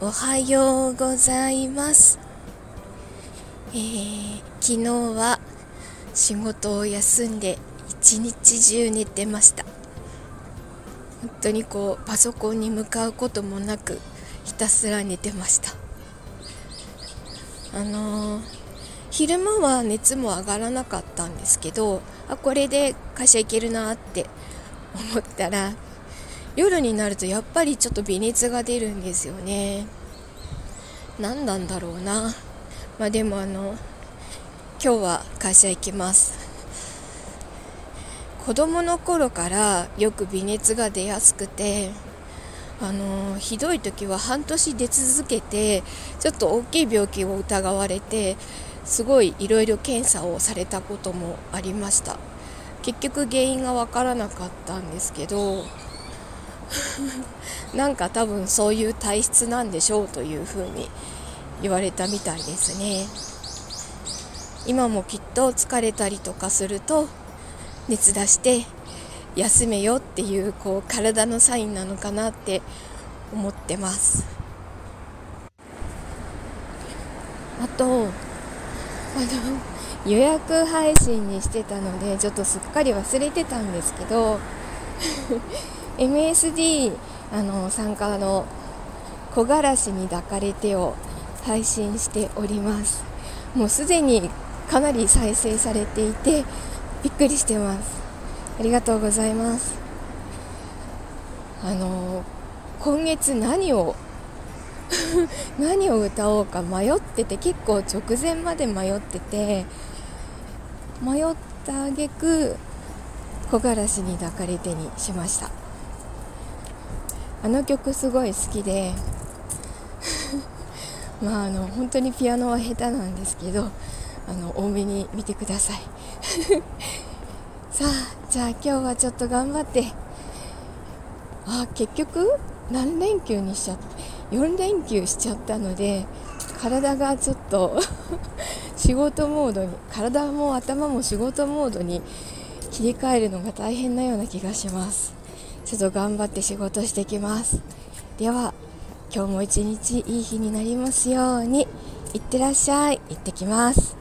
おはようございます、えー、昨日は仕事を休んで一日中寝てました。本当にこうパソコンに向かうこともなくひたすら寝てました。あのー、昼間は熱も上がらなかったんですけどあこれで会社行けるなって思ったら夜になるとやっぱりちょっと微熱が出るんですよね。何なんだろうな。まあでもあの今日は会社行きます。子供の頃からよく微熱が出やすくてあのひどい時は半年出続けてちょっと大きい病気を疑われてすごいいろいろ検査をされたこともありました。結局原因が分からなかったんですけど なんか多分そういう体質なんでしょうというふうに言われたみたいですね。今もきっと疲れたりとかすると熱出して休めよっていうこう体のサインなのかなって思ってます。あとあの予約配信にしてたのでちょっとすっかり忘れてたんですけど MSD あの参加の「木枯らしに抱かれて」を配信しております。もうすでにかなり再生されていてびっくりしてます。ありがとうございます。あの今月何を 何を歌おうか迷ってて結構直前まで迷ってて迷った挙句木枯らしに抱かれてにしました。あの曲すごい好きで まああの本当にピアノは下手なんですけどあの多めに見てください。さあじゃあ今日はちょっと頑張ってあ結局何連休にしちゃって4連休しちゃったので体がちょっと 仕事モードに体も頭も仕事モードに切り替えるのが大変なような気がします。ちょっと頑張って仕事してきます。では今日も一日いい日になりますように。いってらっしゃい。行ってきます。